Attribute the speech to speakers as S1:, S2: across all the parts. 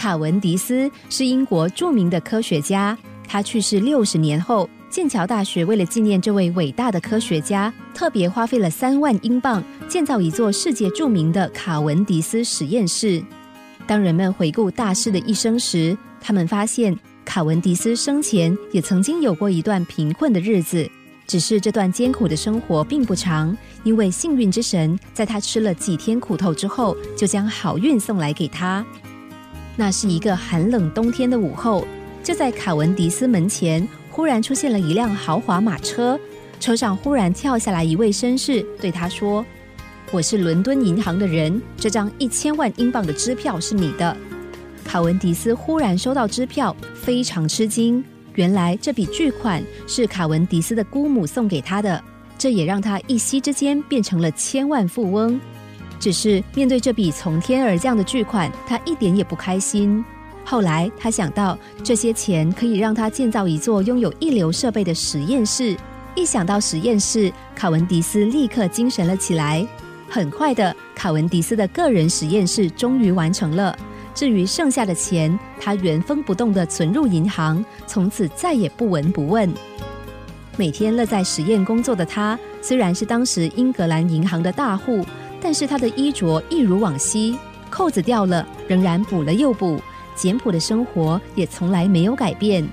S1: 卡文迪斯是英国著名的科学家，他去世六十年后，剑桥大学为了纪念这位伟大的科学家，特别花费了三万英镑建造一座世界著名的卡文迪斯实验室。当人们回顾大师的一生时，他们发现卡文迪斯生前也曾经有过一段贫困的日子。只是这段艰苦的生活并不长，因为幸运之神在他吃了几天苦头之后，就将好运送来给他。那是一个寒冷冬天的午后，就在卡文迪斯门前，忽然出现了一辆豪华马车，车上忽然跳下来一位绅士，对他说：“我是伦敦银行的人，这张一千万英镑的支票是你的。”卡文迪斯忽然收到支票，非常吃惊。原来这笔巨款是卡文迪斯的姑母送给他的，这也让他一夕之间变成了千万富翁。只是面对这笔从天而降的巨款，他一点也不开心。后来他想到这些钱可以让他建造一座拥有一流设备的实验室，一想到实验室，卡文迪斯立刻精神了起来。很快的，卡文迪斯的个人实验室终于完成了。至于剩下的钱，他原封不动的存入银行，从此再也不闻不问。每天乐在实验工作的他，虽然是当时英格兰银行的大户，但是他的衣着一如往昔，扣子掉了仍然补了又补，简朴的生活也从来没有改变。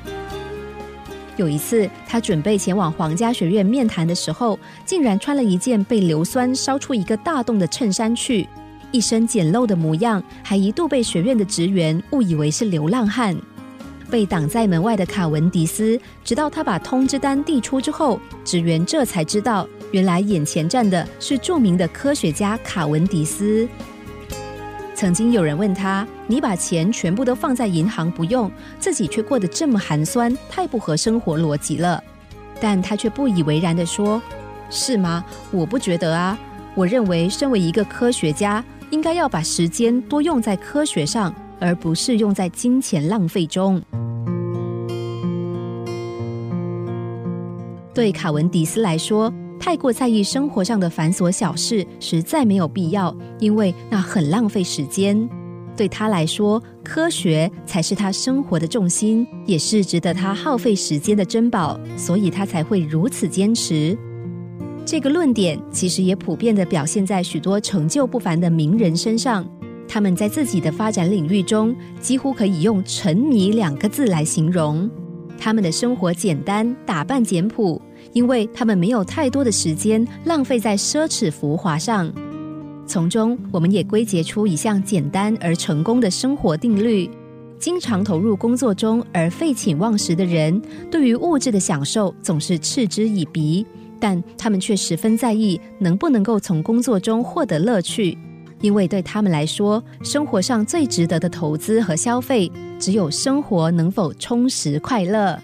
S1: 有一次，他准备前往皇家学院面谈的时候，竟然穿了一件被硫酸烧出一个大洞的衬衫去。一身简陋的模样，还一度被学院的职员误以为是流浪汉。被挡在门外的卡文迪斯，直到他把通知单递出之后，职员这才知道，原来眼前站的是著名的科学家卡文迪斯。曾经有人问他：“你把钱全部都放在银行不用，自己却过得这么寒酸，太不合生活逻辑了。”但他却不以为然的说：“是吗？我不觉得啊。我认为，身为一个科学家。”应该要把时间多用在科学上，而不是用在金钱浪费中。对卡文迪斯来说，太过在意生活上的繁琐小事，实在没有必要，因为那很浪费时间。对他来说，科学才是他生活的重心，也是值得他耗费时间的珍宝，所以他才会如此坚持。这个论点其实也普遍地表现在许多成就不凡的名人身上。他们在自己的发展领域中，几乎可以用“沉迷”两个字来形容。他们的生活简单，打扮简朴，因为他们没有太多的时间浪费在奢侈浮华上。从中，我们也归结出一项简单而成功的生活定律：经常投入工作中而废寝忘食的人，对于物质的享受总是嗤之以鼻。但他们却十分在意能不能够从工作中获得乐趣，因为对他们来说，生活上最值得的投资和消费，只有生活能否充实快乐。